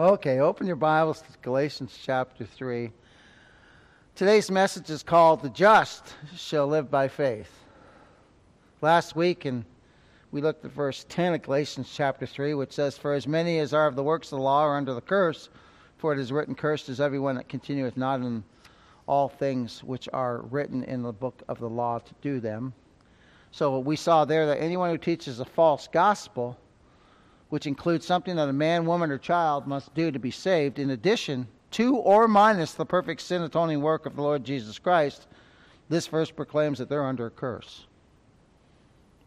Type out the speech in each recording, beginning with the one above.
Okay, open your Bibles to Galatians chapter 3. Today's message is called The Just Shall Live by Faith. Last week, and we looked at verse 10 of Galatians chapter 3, which says, For as many as are of the works of the law are under the curse, for it is written, Cursed is everyone that continueth not in all things which are written in the book of the law to do them. So we saw there that anyone who teaches a false gospel, which includes something that a man, woman, or child must do to be saved, in addition to or minus the perfect sin atoning work of the Lord Jesus Christ, this verse proclaims that they're under a curse.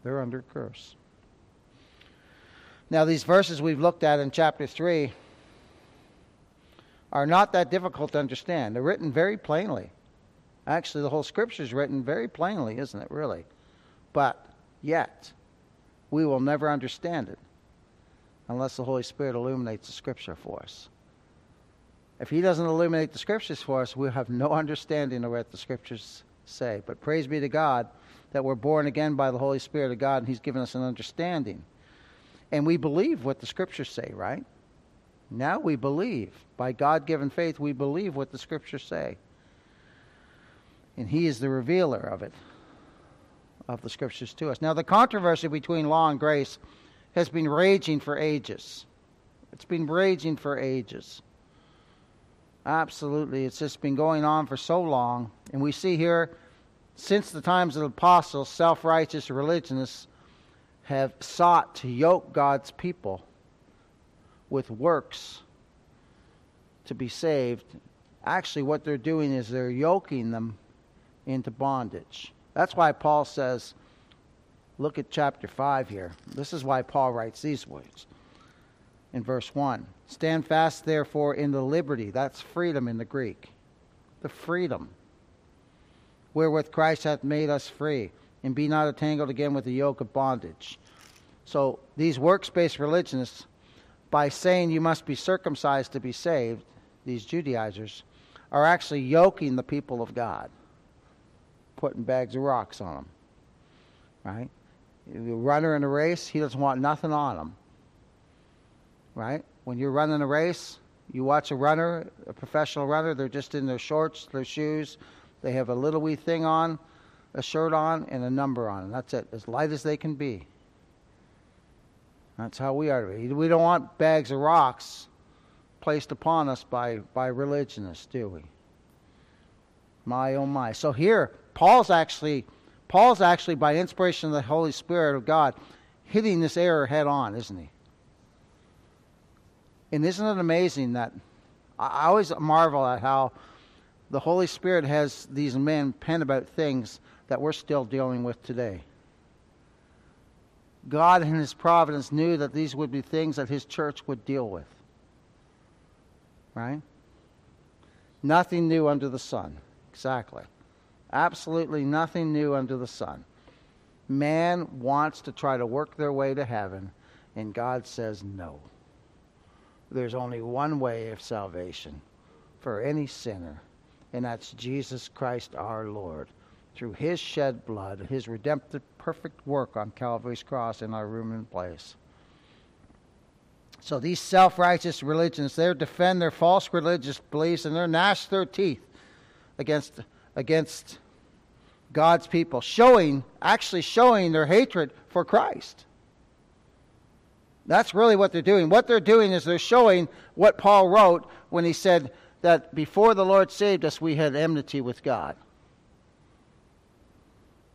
They're under a curse. Now, these verses we've looked at in chapter 3 are not that difficult to understand. They're written very plainly. Actually, the whole scripture is written very plainly, isn't it, really? But yet, we will never understand it unless the Holy Spirit illuminates the Scripture for us. If He doesn't illuminate the Scriptures for us, we'll have no understanding of what the Scriptures say. But praise be to God that we're born again by the Holy Spirit of God, and He's given us an understanding. And we believe what the Scriptures say, right? Now we believe. By God given faith, we believe what the Scriptures say. And He is the revealer of it, of the Scriptures to us. Now, the controversy between law and grace has been raging for ages. It's been raging for ages. Absolutely. It's just been going on for so long. And we see here, since the times of the apostles, self righteous religionists have sought to yoke God's people with works to be saved. Actually, what they're doing is they're yoking them into bondage. That's why Paul says, Look at chapter 5 here. This is why Paul writes these words in verse 1. Stand fast, therefore, in the liberty. That's freedom in the Greek. The freedom wherewith Christ hath made us free, and be not entangled again with the yoke of bondage. So these works based religionists, by saying you must be circumcised to be saved, these Judaizers, are actually yoking the people of God, putting bags of rocks on them. Right? The runner in a race, he doesn't want nothing on him. Right? When you're running a race, you watch a runner, a professional runner, they're just in their shorts, their shoes. They have a little wee thing on, a shirt on, and a number on. And that's it, as light as they can be. That's how we are. We don't want bags of rocks placed upon us by, by religionists, do we? My oh my. So here, Paul's actually Paul's actually, by inspiration of the Holy Spirit of God, hitting this error head on, isn't he? And isn't it amazing that I always marvel at how the Holy Spirit has these men pen about things that we're still dealing with today. God, in His providence, knew that these would be things that His church would deal with. Right? Nothing new under the sun. Exactly. Absolutely nothing new under the sun. Man wants to try to work their way to heaven, and God says no. There's only one way of salvation for any sinner, and that's Jesus Christ our Lord. Through his shed blood, his redemptive perfect work on Calvary's cross in our room and place. So these self righteous religions, they defend their false religious beliefs and they gnash their teeth against, against God's people, showing, actually showing their hatred for Christ. That's really what they're doing. What they're doing is they're showing what Paul wrote when he said that before the Lord saved us, we had enmity with God.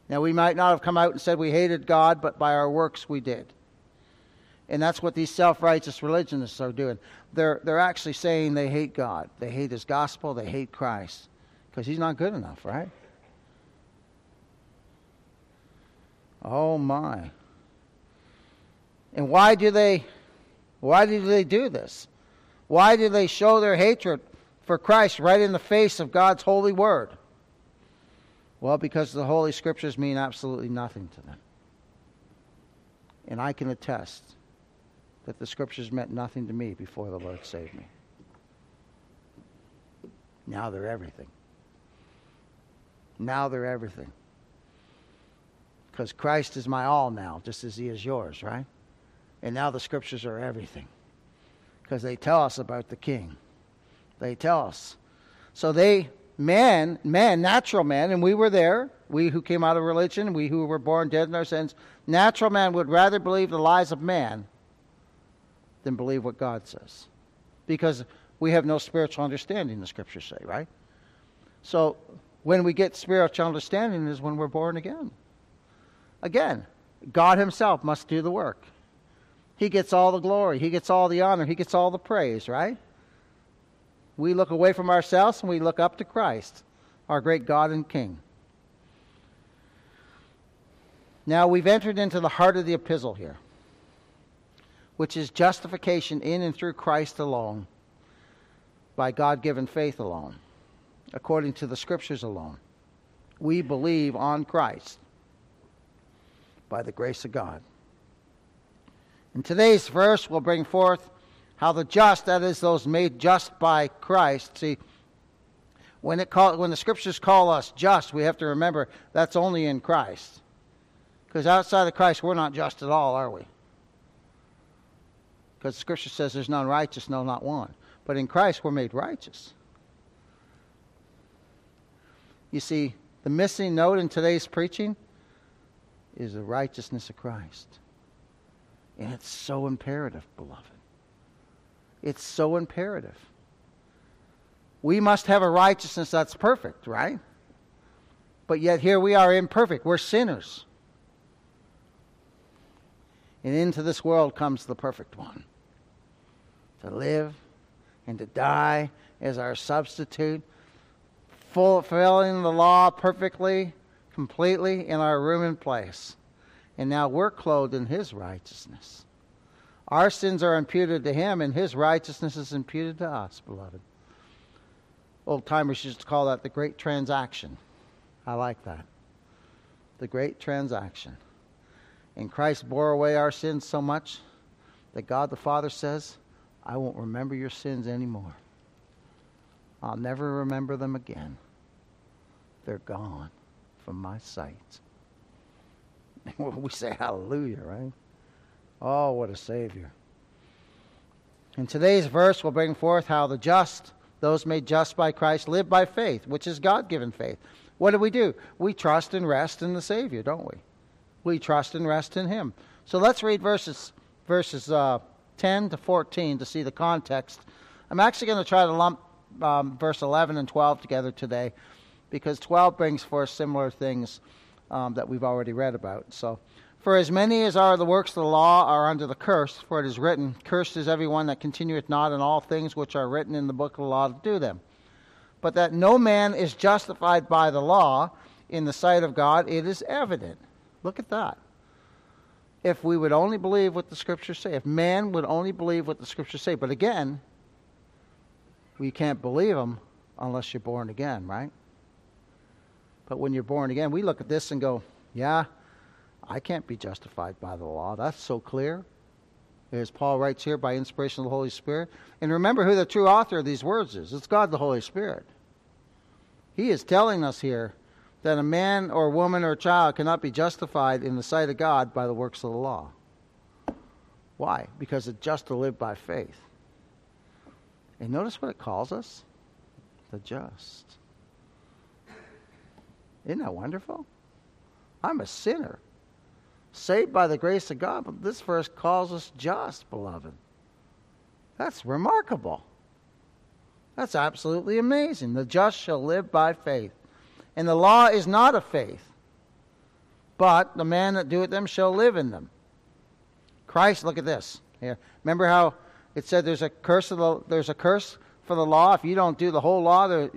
Now, we might not have come out and said we hated God, but by our works we did. And that's what these self righteous religionists are doing. They're, they're actually saying they hate God. They hate His gospel. They hate Christ. Because He's not good enough, right? Oh my. And why do they why do they do this? Why do they show their hatred for Christ right in the face of God's holy word? Well, because the holy scriptures mean absolutely nothing to them. And I can attest that the scriptures meant nothing to me before the Lord saved me. Now they're everything. Now they're everything. Because Christ is my all now, just as He is yours, right? And now the scriptures are everything. Because they tell us about the king. They tell us. So they, man, man, natural man, and we were there, we who came out of religion, we who were born dead in our sins, natural man would rather believe the lies of man than believe what God says. Because we have no spiritual understanding, the scriptures say, right? So when we get spiritual understanding is when we're born again. Again, God Himself must do the work. He gets all the glory, He gets all the honor, He gets all the praise, right? We look away from ourselves and we look up to Christ, our great God and King. Now we've entered into the heart of the epistle here, which is justification in and through Christ alone, by God given faith alone, according to the Scriptures alone. We believe on Christ by the grace of God. In today's verse, we'll bring forth how the just, that is, those made just by Christ, see, when, it call, when the scriptures call us just, we have to remember that's only in Christ. Because outside of Christ, we're not just at all, are we? Because scripture says there's none righteous, no, not one. But in Christ, we're made righteous. You see, the missing note in today's preaching is the righteousness of Christ. And it's so imperative, beloved. It's so imperative. We must have a righteousness that's perfect, right? But yet here we are imperfect. We're sinners. And into this world comes the perfect one to live and to die as our substitute, fulfilling the law perfectly completely in our room and place. And now we're clothed in his righteousness. Our sins are imputed to him, and his righteousness is imputed to us, beloved. Old timers used to call that the great transaction. I like that. The great transaction. And Christ bore away our sins so much that God the Father says, I won't remember your sins anymore. I'll never remember them again. They're gone from my sight. we say hallelujah, right? Oh, what a Savior. And today's verse, we'll bring forth how the just, those made just by Christ, live by faith, which is God given faith. What do we do? We trust and rest in the Savior, don't we? We trust and rest in Him. So let's read verses, verses uh, 10 to 14 to see the context. I'm actually going to try to lump um, verse 11 and 12 together today because 12 brings forth similar things um, that we've already read about. So, for as many as are the works of the law are under the curse, for it is written, Cursed is everyone that continueth not in all things which are written in the book of the law to do them. But that no man is justified by the law in the sight of God, it is evident. Look at that. If we would only believe what the scriptures say, if man would only believe what the scriptures say, but again, we can't believe them unless you're born again, right? But when you're born again, we look at this and go, yeah, I can't be justified by the law. That's so clear. As Paul writes here, by inspiration of the Holy Spirit. And remember who the true author of these words is it's God the Holy Spirit. He is telling us here that a man or woman or child cannot be justified in the sight of God by the works of the law. Why? Because it's just to live by faith. And notice what it calls us the just. Isn't that wonderful? I'm a sinner, saved by the grace of God, but this verse calls us just, beloved. That's remarkable. That's absolutely amazing. The just shall live by faith. And the law is not of faith, but the man that doeth them shall live in them. Christ, look at this. Here. Remember how it said there's a curse of the, there's a curse for the law. If you don't do the whole law, there,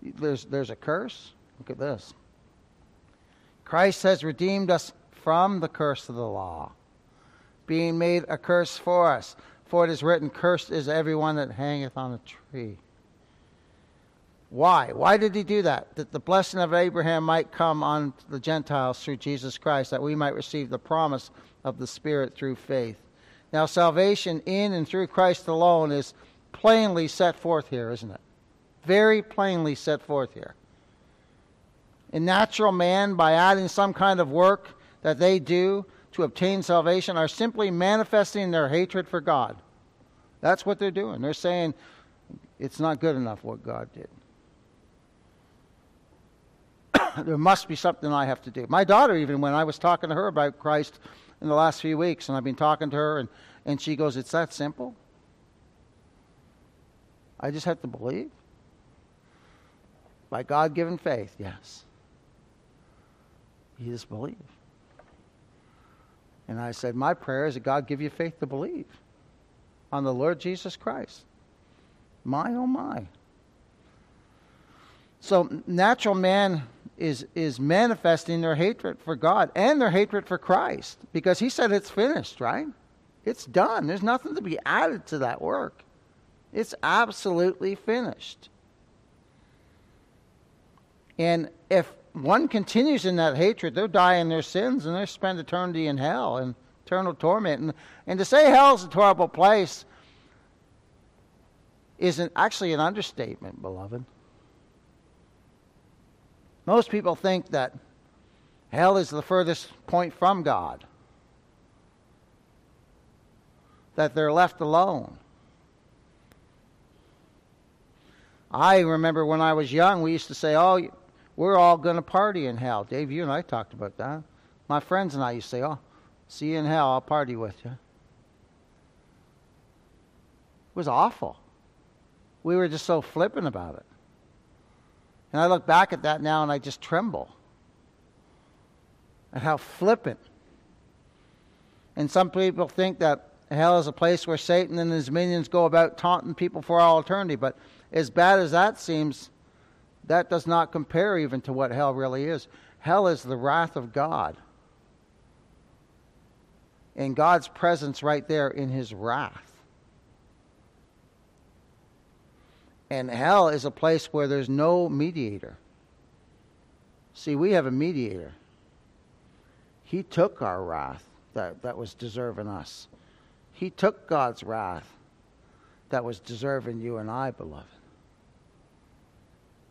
there's, there's a curse. Look at this. Christ has redeemed us from the curse of the law, being made a curse for us. For it is written, Cursed is everyone that hangeth on a tree. Why? Why did he do that? That the blessing of Abraham might come on the Gentiles through Jesus Christ, that we might receive the promise of the Spirit through faith. Now, salvation in and through Christ alone is plainly set forth here, isn't it? Very plainly set forth here in natural man by adding some kind of work that they do to obtain salvation are simply manifesting their hatred for God. That's what they're doing. They're saying it's not good enough what God did. there must be something I have to do. My daughter, even when I was talking to her about Christ in the last few weeks, and I've been talking to her, and, and she goes, It's that simple? I just have to believe? By God given faith, yes. You just believe. And I said, My prayer is that God give you faith to believe on the Lord Jesus Christ. My, oh my. So, natural man is, is manifesting their hatred for God and their hatred for Christ because he said it's finished, right? It's done. There's nothing to be added to that work. It's absolutely finished. And if one continues in that hatred, they'll die in their sins and they'll spend eternity in hell and eternal torment. And, and to say hell's a terrible place is an, actually an understatement, beloved. Most people think that hell is the furthest point from God, that they're left alone. I remember when I was young, we used to say, Oh, we're all going to party in hell. Dave, you and I talked about that. My friends and I used to say, Oh, see you in hell, I'll party with you. It was awful. We were just so flippant about it. And I look back at that now and I just tremble at how flippant. And some people think that hell is a place where Satan and his minions go about taunting people for all eternity. But as bad as that seems, that does not compare even to what hell really is. Hell is the wrath of God. And God's presence right there in his wrath. And hell is a place where there's no mediator. See, we have a mediator. He took our wrath that, that was deserving us. He took God's wrath that was deserving you and I, beloved.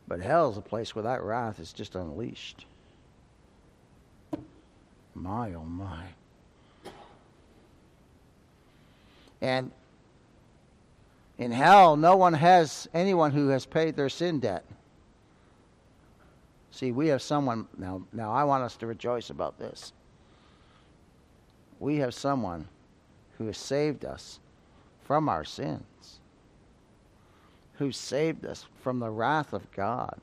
But hell is a place where that wrath is just unleashed. My, oh my. And in hell, no one has anyone who has paid their sin debt. See, we have someone now. Now, I want us to rejoice about this. We have someone who has saved us from our sins, who saved us from the wrath of God,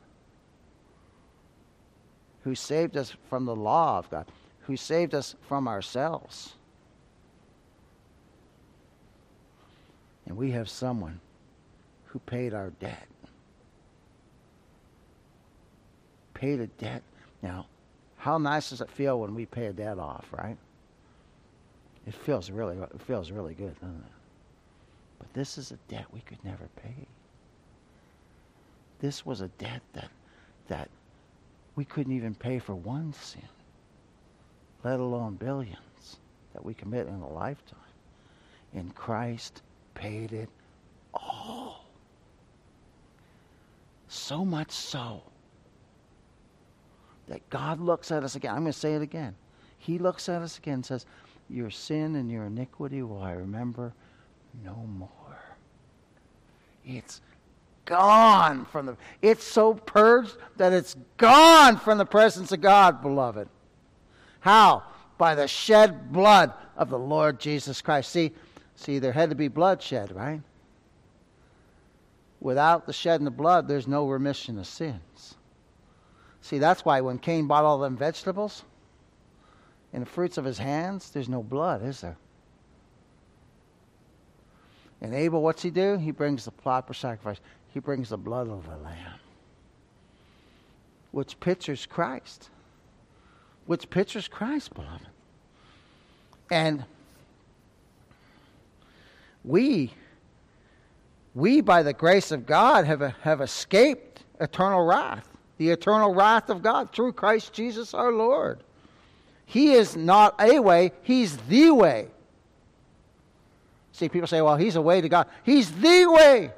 who saved us from the law of God, who saved us from ourselves. And we have someone who paid our debt. Paid a debt. Now, how nice does it feel when we pay a debt off, right? It feels really it feels really good, doesn't it? But this is a debt we could never pay. This was a debt that that we couldn't even pay for one sin, let alone billions that we commit in a lifetime. And Christ paid it all. So much so that God looks at us again. I'm going to say it again. He looks at us again and says, Your sin and your iniquity will I remember no more. It's gone from the it's so purged that it's gone from the presence of God, beloved. How? By the shed blood of the Lord Jesus Christ. See, See, there had to be bloodshed, right? Without the shedding of blood, there's no remission of sins. See, that's why when Cain bought all them vegetables and the fruits of his hands, there's no blood, is there? And Abel, what's he do? He brings the proper sacrifice. He brings the blood of the lamb, which pictures Christ. Which pictures Christ, beloved. And we, we by the grace of God, have, have escaped eternal wrath, the eternal wrath of God through Christ Jesus our Lord. He is not a way, He's the way. See, people say, well, He's a way to God. He's the way.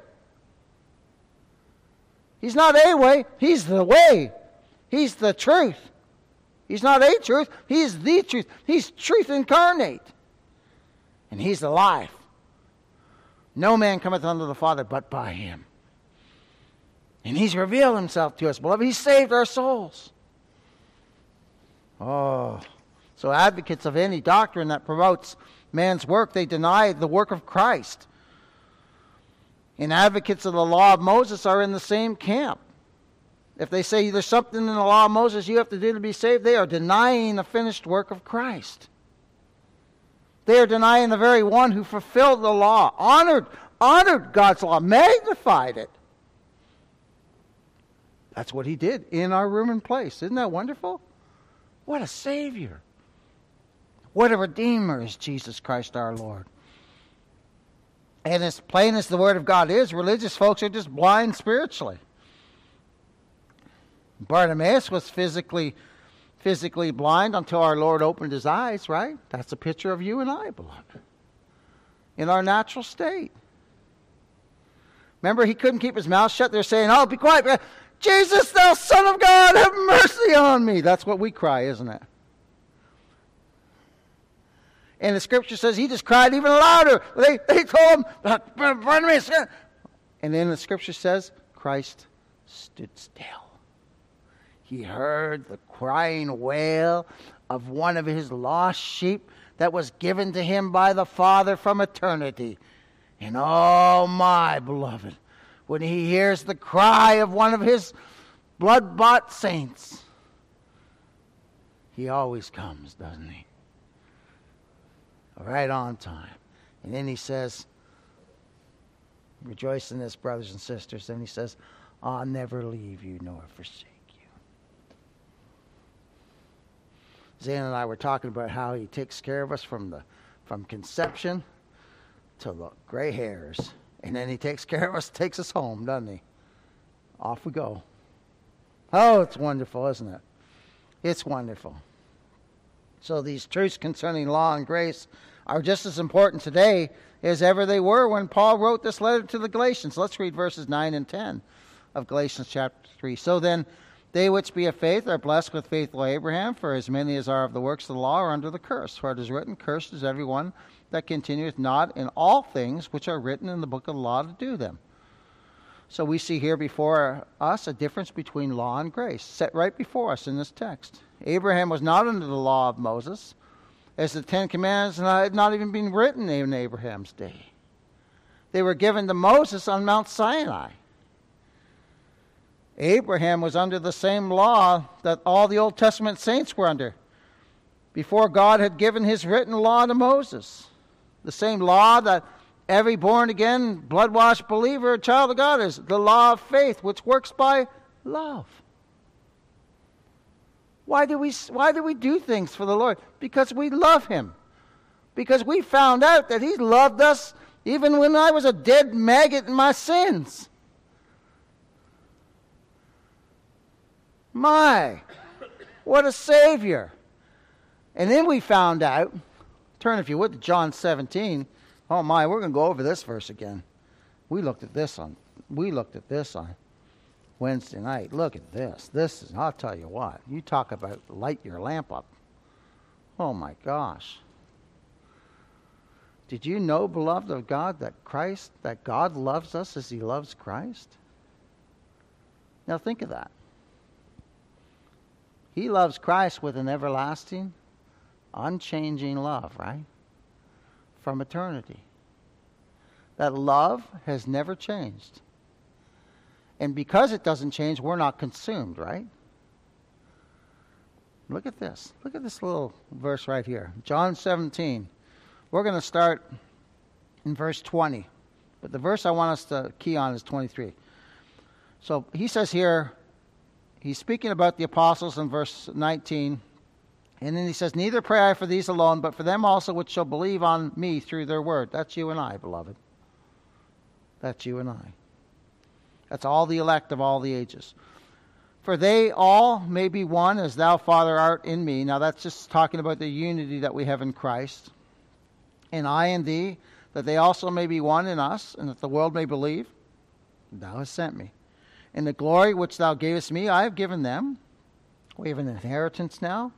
He's not a way, He's the way. He's the truth. He's not a truth, He's the truth. He's truth incarnate. And He's the life. No man cometh unto the Father but by him. And he's revealed himself to us, beloved. He saved our souls. Oh. So advocates of any doctrine that promotes man's work, they deny the work of Christ. And advocates of the law of Moses are in the same camp. If they say there's something in the law of Moses you have to do to be saved, they are denying the finished work of Christ. They are denying the very one who fulfilled the law, honored, honored God's law, magnified it. That's what he did in our room and place. Isn't that wonderful? What a Savior. What a Redeemer is Jesus Christ our Lord. And as plain as the Word of God is, religious folks are just blind spiritually. Bartimaeus was physically physically blind until our Lord opened his eyes, right? That's a picture of you and I, beloved. In our natural state. Remember, he couldn't keep his mouth shut. They're saying, Oh, be quiet. Jesus, thou Son of God, have mercy on me. That's what we cry, isn't it? And the scripture says he just cried even louder. They, they told him, Bartimaeus. And then the scripture says, Christ stood still. He heard the crying wail of one of his lost sheep that was given to him by the Father from eternity. And oh, my beloved, when he hears the cry of one of his blood bought saints, he always comes, doesn't he? Right on time. And then he says, Rejoice in this, brothers and sisters. And he says, I'll never leave you nor forsake you. Zan and I were talking about how he takes care of us from the from conception to the gray hairs. And then he takes care of us, takes us home, doesn't he? Off we go. Oh, it's wonderful, isn't it? It's wonderful. So these truths concerning law and grace are just as important today as ever they were when Paul wrote this letter to the Galatians. Let's read verses 9 and 10 of Galatians chapter 3. So then, they which be of faith are blessed with faithful Abraham, for as many as are of the works of the law are under the curse. For it is written, Cursed is everyone that continueth not in all things which are written in the book of the law to do them. So we see here before us a difference between law and grace, set right before us in this text. Abraham was not under the law of Moses, as the Ten Commandments had not even been written in Abraham's day. They were given to Moses on Mount Sinai. Abraham was under the same law that all the Old Testament saints were under before God had given his written law to Moses the same law that every born again, blood washed believer, child of God is the law of faith, which works by love. Why do we, why do, we do things for the Lord? Because we love Him. Because we found out that He loved us even when I was a dead maggot in my sins. My, what a Savior. And then we found out Turn, if you would, to John 17. Oh my, we're going to go over this verse again. We looked at this on we looked at this on Wednesday night. Look at this. This is I'll tell you what. You talk about light your lamp up. Oh my gosh. Did you know, beloved of God, that Christ, that God loves us as he loves Christ? Now think of that. He loves Christ with an everlasting unchanging love, right? From eternity. That love has never changed. And because it doesn't change, we're not consumed, right? Look at this. Look at this little verse right here. John 17. We're going to start in verse 20. But the verse I want us to key on is 23. So he says here, he's speaking about the apostles in verse 19. And then he says, Neither pray I for these alone, but for them also which shall believe on me through their word. That's you and I, beloved. That's you and I. That's all the elect of all the ages. For they all may be one as thou, Father, art in me. Now that's just talking about the unity that we have in Christ. And I in thee, that they also may be one in us, and that the world may believe. Thou hast sent me. And the glory which thou gavest me, I have given them. We have an inheritance now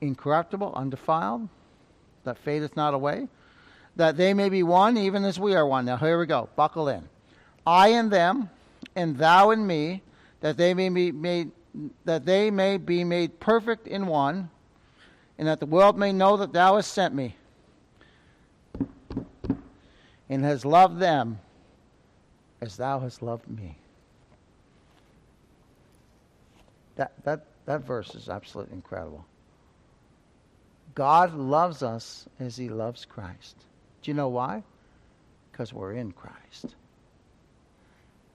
incorruptible, undefiled, that fadeth not away. that they may be one, even as we are one. Now, here we go. Buckle in. I and them, and thou and me, that they may be made, that they may be made perfect in one, and that the world may know that thou hast sent me, and has loved them as thou hast loved me. That, that, that verse is absolutely incredible. God loves us as he loves Christ. Do you know why? Because we're in Christ.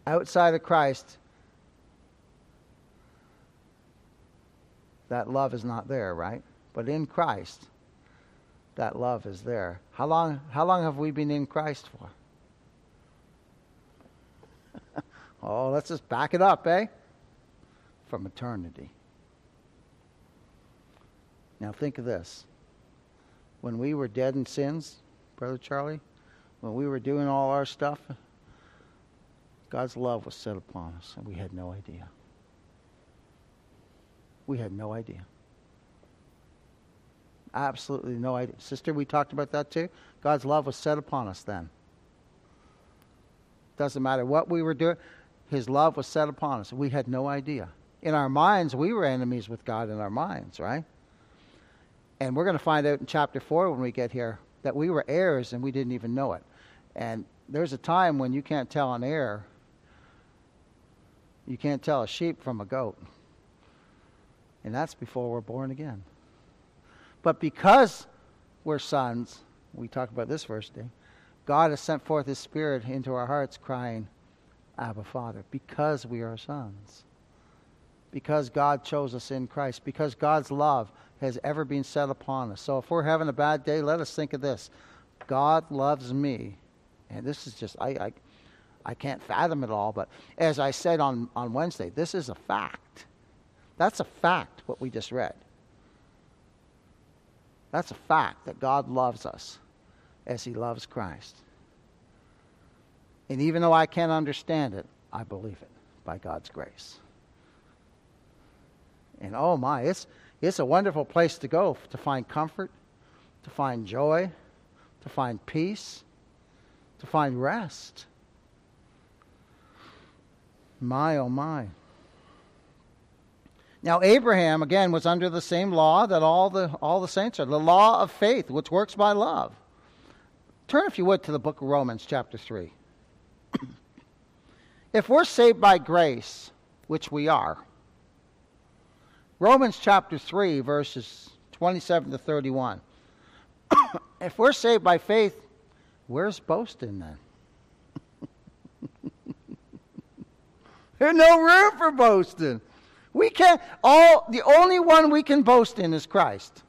Outside of Christ, that love is not there, right? But in Christ, that love is there. How long, how long have we been in Christ for? oh, let's just back it up, eh? From eternity. Now think of this. When we were dead in sins, Brother Charlie, when we were doing all our stuff, God's love was set upon us, and we had no idea. We had no idea. Absolutely no idea. Sister, we talked about that too. God's love was set upon us then. Doesn't matter what we were doing, His love was set upon us. We had no idea. In our minds, we were enemies with God in our minds, right? And we're going to find out in chapter 4 when we get here that we were heirs and we didn't even know it. And there's a time when you can't tell an heir, you can't tell a sheep from a goat. And that's before we're born again. But because we're sons, we talk about this verse today, God has sent forth His Spirit into our hearts, crying, Abba, Father, because we are sons. Because God chose us in Christ. Because God's love has ever been set upon us. So if we're having a bad day, let us think of this God loves me. And this is just, I, I, I can't fathom it all, but as I said on, on Wednesday, this is a fact. That's a fact, what we just read. That's a fact that God loves us as He loves Christ. And even though I can't understand it, I believe it by God's grace. And oh my, it's, it's a wonderful place to go to find comfort, to find joy, to find peace, to find rest. My, oh my. Now, Abraham, again, was under the same law that all the, all the saints are the law of faith, which works by love. Turn, if you would, to the book of Romans, chapter 3. if we're saved by grace, which we are, Romans chapter 3, verses 27 to 31. if we're saved by faith, where's boasting then? There's no room for boasting. We can't all the only one we can boast in is Christ.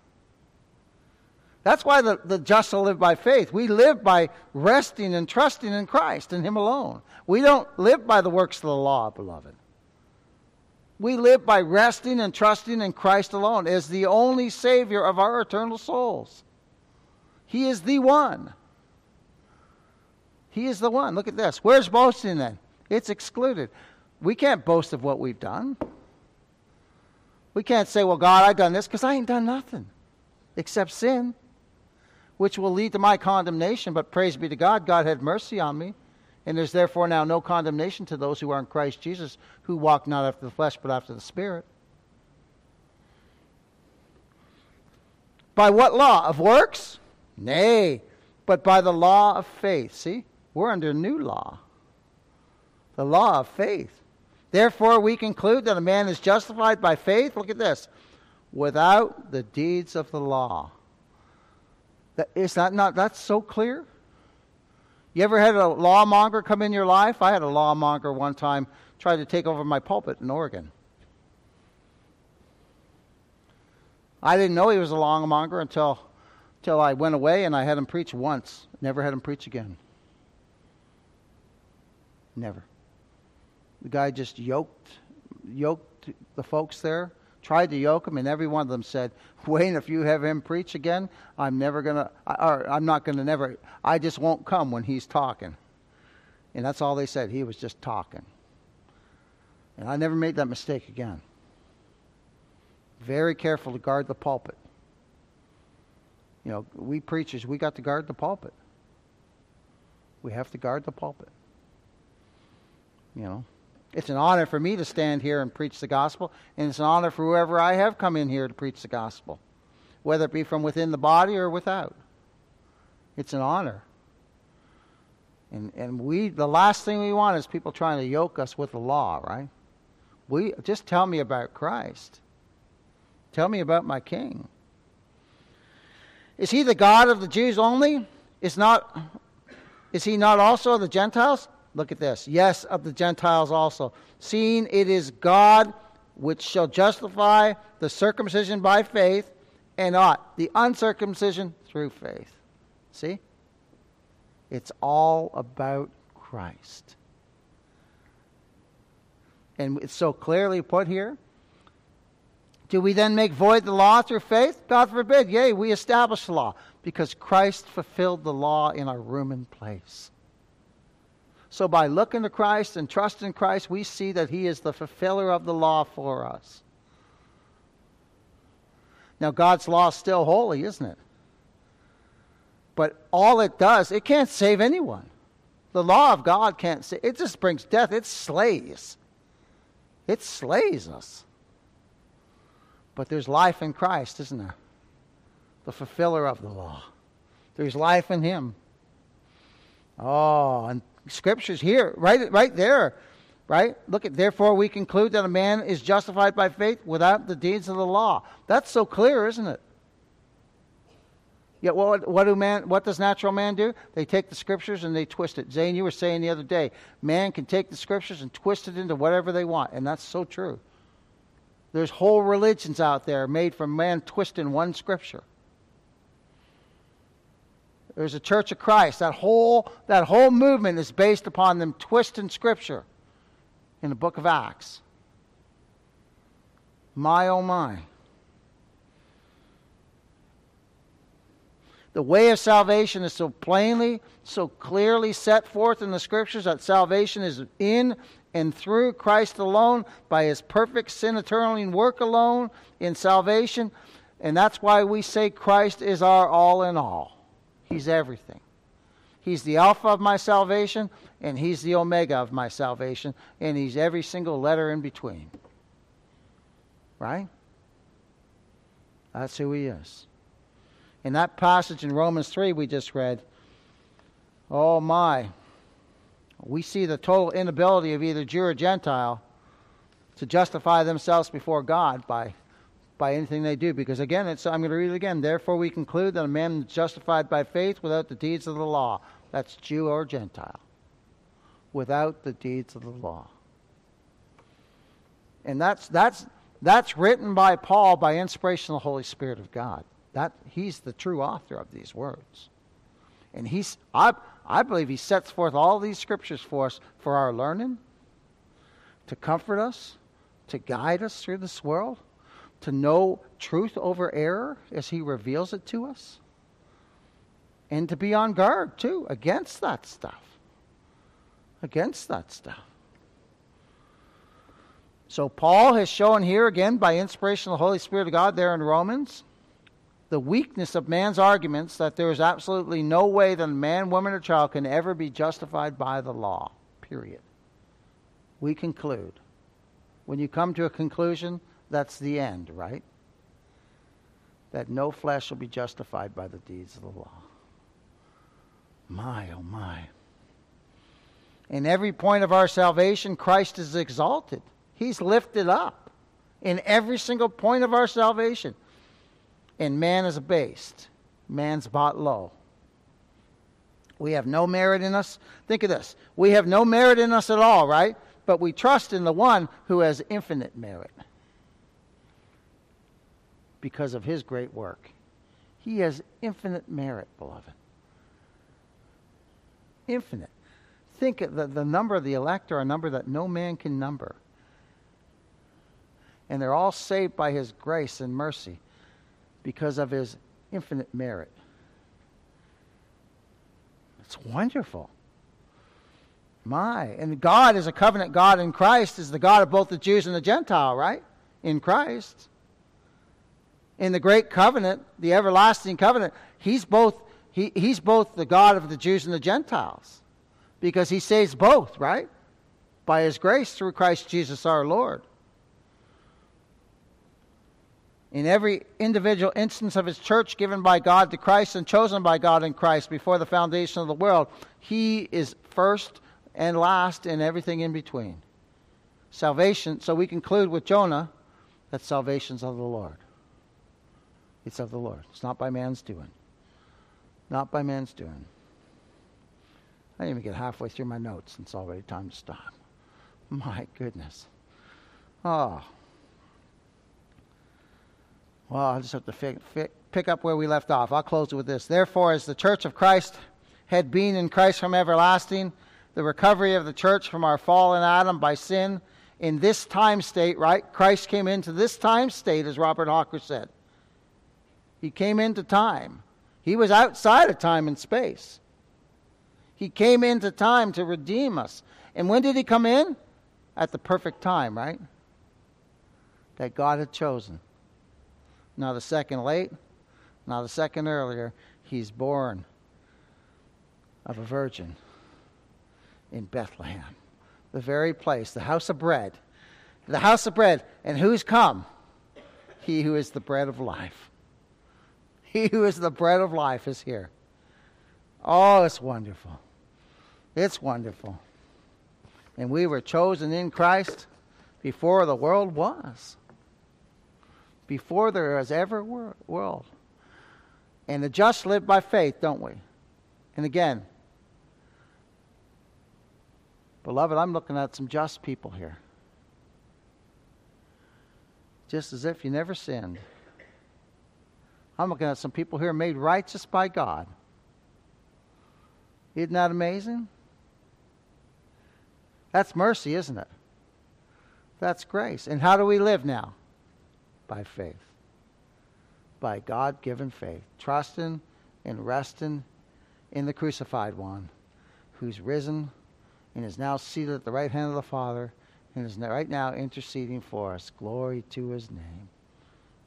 That's why the, the just live by faith. We live by resting and trusting in Christ and Him alone. We don't live by the works of the law, beloved. We live by resting and trusting in Christ alone as the only Savior of our eternal souls. He is the one. He is the one. Look at this. Where's boasting then? It's excluded. We can't boast of what we've done. We can't say, well, God, I've done this because I ain't done nothing except sin, which will lead to my condemnation. But praise be to God, God had mercy on me. And there's therefore now no condemnation to those who are in Christ Jesus, who walk not after the flesh, but after the Spirit. By what law? Of works? Nay, but by the law of faith. See, we're under a new law. The law of faith. Therefore, we conclude that a man is justified by faith. Look at this without the deeds of the law. That, is that not that's so clear? You ever had a lawmonger come in your life? I had a lawmonger one time try to take over my pulpit in Oregon. I didn't know he was a lawmonger until, until I went away and I had him preach once. Never had him preach again. Never. The guy just yoked, yoked the folks there tried to yoke him, and every one of them said, Wayne, if you have him preach again, I'm never going to, or I'm not going to never, I just won't come when he's talking. And that's all they said. He was just talking. And I never made that mistake again. Very careful to guard the pulpit. You know, we preachers, we got to guard the pulpit. We have to guard the pulpit. You know, it's an honor for me to stand here and preach the gospel, and it's an honor for whoever I have come in here to preach the gospel, whether it be from within the body or without. It's an honor. And, and we, the last thing we want is people trying to yoke us with the law, right? We, just tell me about Christ. Tell me about my King. Is he the God of the Jews only? Is, not, is he not also the Gentiles? Look at this. Yes, of the Gentiles also. Seeing it is God which shall justify the circumcision by faith and not the uncircumcision through faith. See? It's all about Christ. And it's so clearly put here. Do we then make void the law through faith? God forbid. Yea, we establish the law because Christ fulfilled the law in our room and place. So by looking to Christ and trusting Christ, we see that He is the fulfiller of the law for us. Now, God's law is still holy, isn't it? But all it does, it can't save anyone. The law of God can't save. It just brings death. It slays. It slays us. But there's life in Christ, isn't there? The fulfiller of the law. There's life in Him. Oh, and Scripture's here, right, right there, right? Look at, therefore we conclude that a man is justified by faith without the deeds of the law. That's so clear, isn't it? Yet what, what, do man, what does natural man do? They take the scriptures and they twist it. Zane, you were saying the other day, man can take the scriptures and twist it into whatever they want, and that's so true. There's whole religions out there made from man twisting one scripture. There's a Church of Christ. That whole, that whole movement is based upon them twisting scripture in the book of Acts. My oh my. The way of salvation is so plainly, so clearly set forth in the scriptures that salvation is in and through Christ alone, by his perfect sin atoning work alone in salvation. And that's why we say Christ is our all in all. He's everything. He's the Alpha of my salvation, and He's the Omega of my salvation, and He's every single letter in between. Right? That's who He is. In that passage in Romans 3 we just read, oh my, we see the total inability of either Jew or Gentile to justify themselves before God by, by anything they do. Because again, it's, I'm going to read it again. Therefore, we conclude that a man is justified by faith without the deeds of the law. That's Jew or Gentile. Without the deeds of the law. And that's, that's, that's written by Paul by inspiration of the Holy Spirit of God. That he's the true author of these words. And he's I, I believe he sets forth all these scriptures for us for our learning, to comfort us, to guide us through this world, to know truth over error as he reveals it to us, and to be on guard too against that stuff. Against that stuff. So Paul has shown here again by inspiration of the Holy Spirit of God there in Romans the weakness of man's arguments that there is absolutely no way that a man, woman, or child can ever be justified by the law. Period. We conclude. When you come to a conclusion, that's the end, right? That no flesh will be justified by the deeds of the law. My, oh my. In every point of our salvation, Christ is exalted. He's lifted up in every single point of our salvation and man is abased. Man's brought low. We have no merit in us. Think of this. We have no merit in us at all, right? But we trust in the one who has infinite merit because of his great work. He has infinite merit, beloved. Infinite. Think of the, the number of the elect are a number that no man can number. And they're all saved by his grace and mercy because of his infinite merit. It's wonderful. My. And God is a covenant God in Christ, is the God of both the Jews and the Gentile, right? In Christ. In the great covenant, the everlasting covenant, he's both, he, he's both the God of the Jews and the Gentiles. because he saves both, right? By his grace through Christ Jesus our Lord. In every individual instance of his church given by God to Christ and chosen by God in Christ before the foundation of the world, he is first and last and everything in between. Salvation, so we conclude with Jonah that salvation's of the Lord. It's of the Lord. It's not by man's doing. Not by man's doing. I didn't even get halfway through my notes, and it's already time to stop. My goodness. Oh. Well, I'll just have to fi- fi- pick up where we left off. I'll close it with this. Therefore, as the church of Christ had been in Christ from everlasting, the recovery of the church from our fallen Adam by sin in this time state, right? Christ came into this time state, as Robert Hawker said. He came into time. He was outside of time and space. He came into time to redeem us. And when did he come in? At the perfect time, right? That God had chosen. Not a second late, not a second earlier. He's born of a virgin in Bethlehem, the very place, the house of bread. The house of bread. And who's come? He who is the bread of life. He who is the bread of life is here. Oh, it's wonderful. It's wonderful. And we were chosen in Christ before the world was. Before there was ever a world. And the just live by faith, don't we? And again, beloved, I'm looking at some just people here. Just as if you never sinned. I'm looking at some people here made righteous by God. Isn't that amazing? That's mercy, isn't it? That's grace. And how do we live now? By faith. By God given faith. Trusting and resting in the crucified one who's risen and is now seated at the right hand of the Father and is right now interceding for us. Glory to his name.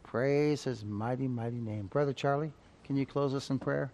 Praise his mighty, mighty name. Brother Charlie, can you close us in prayer?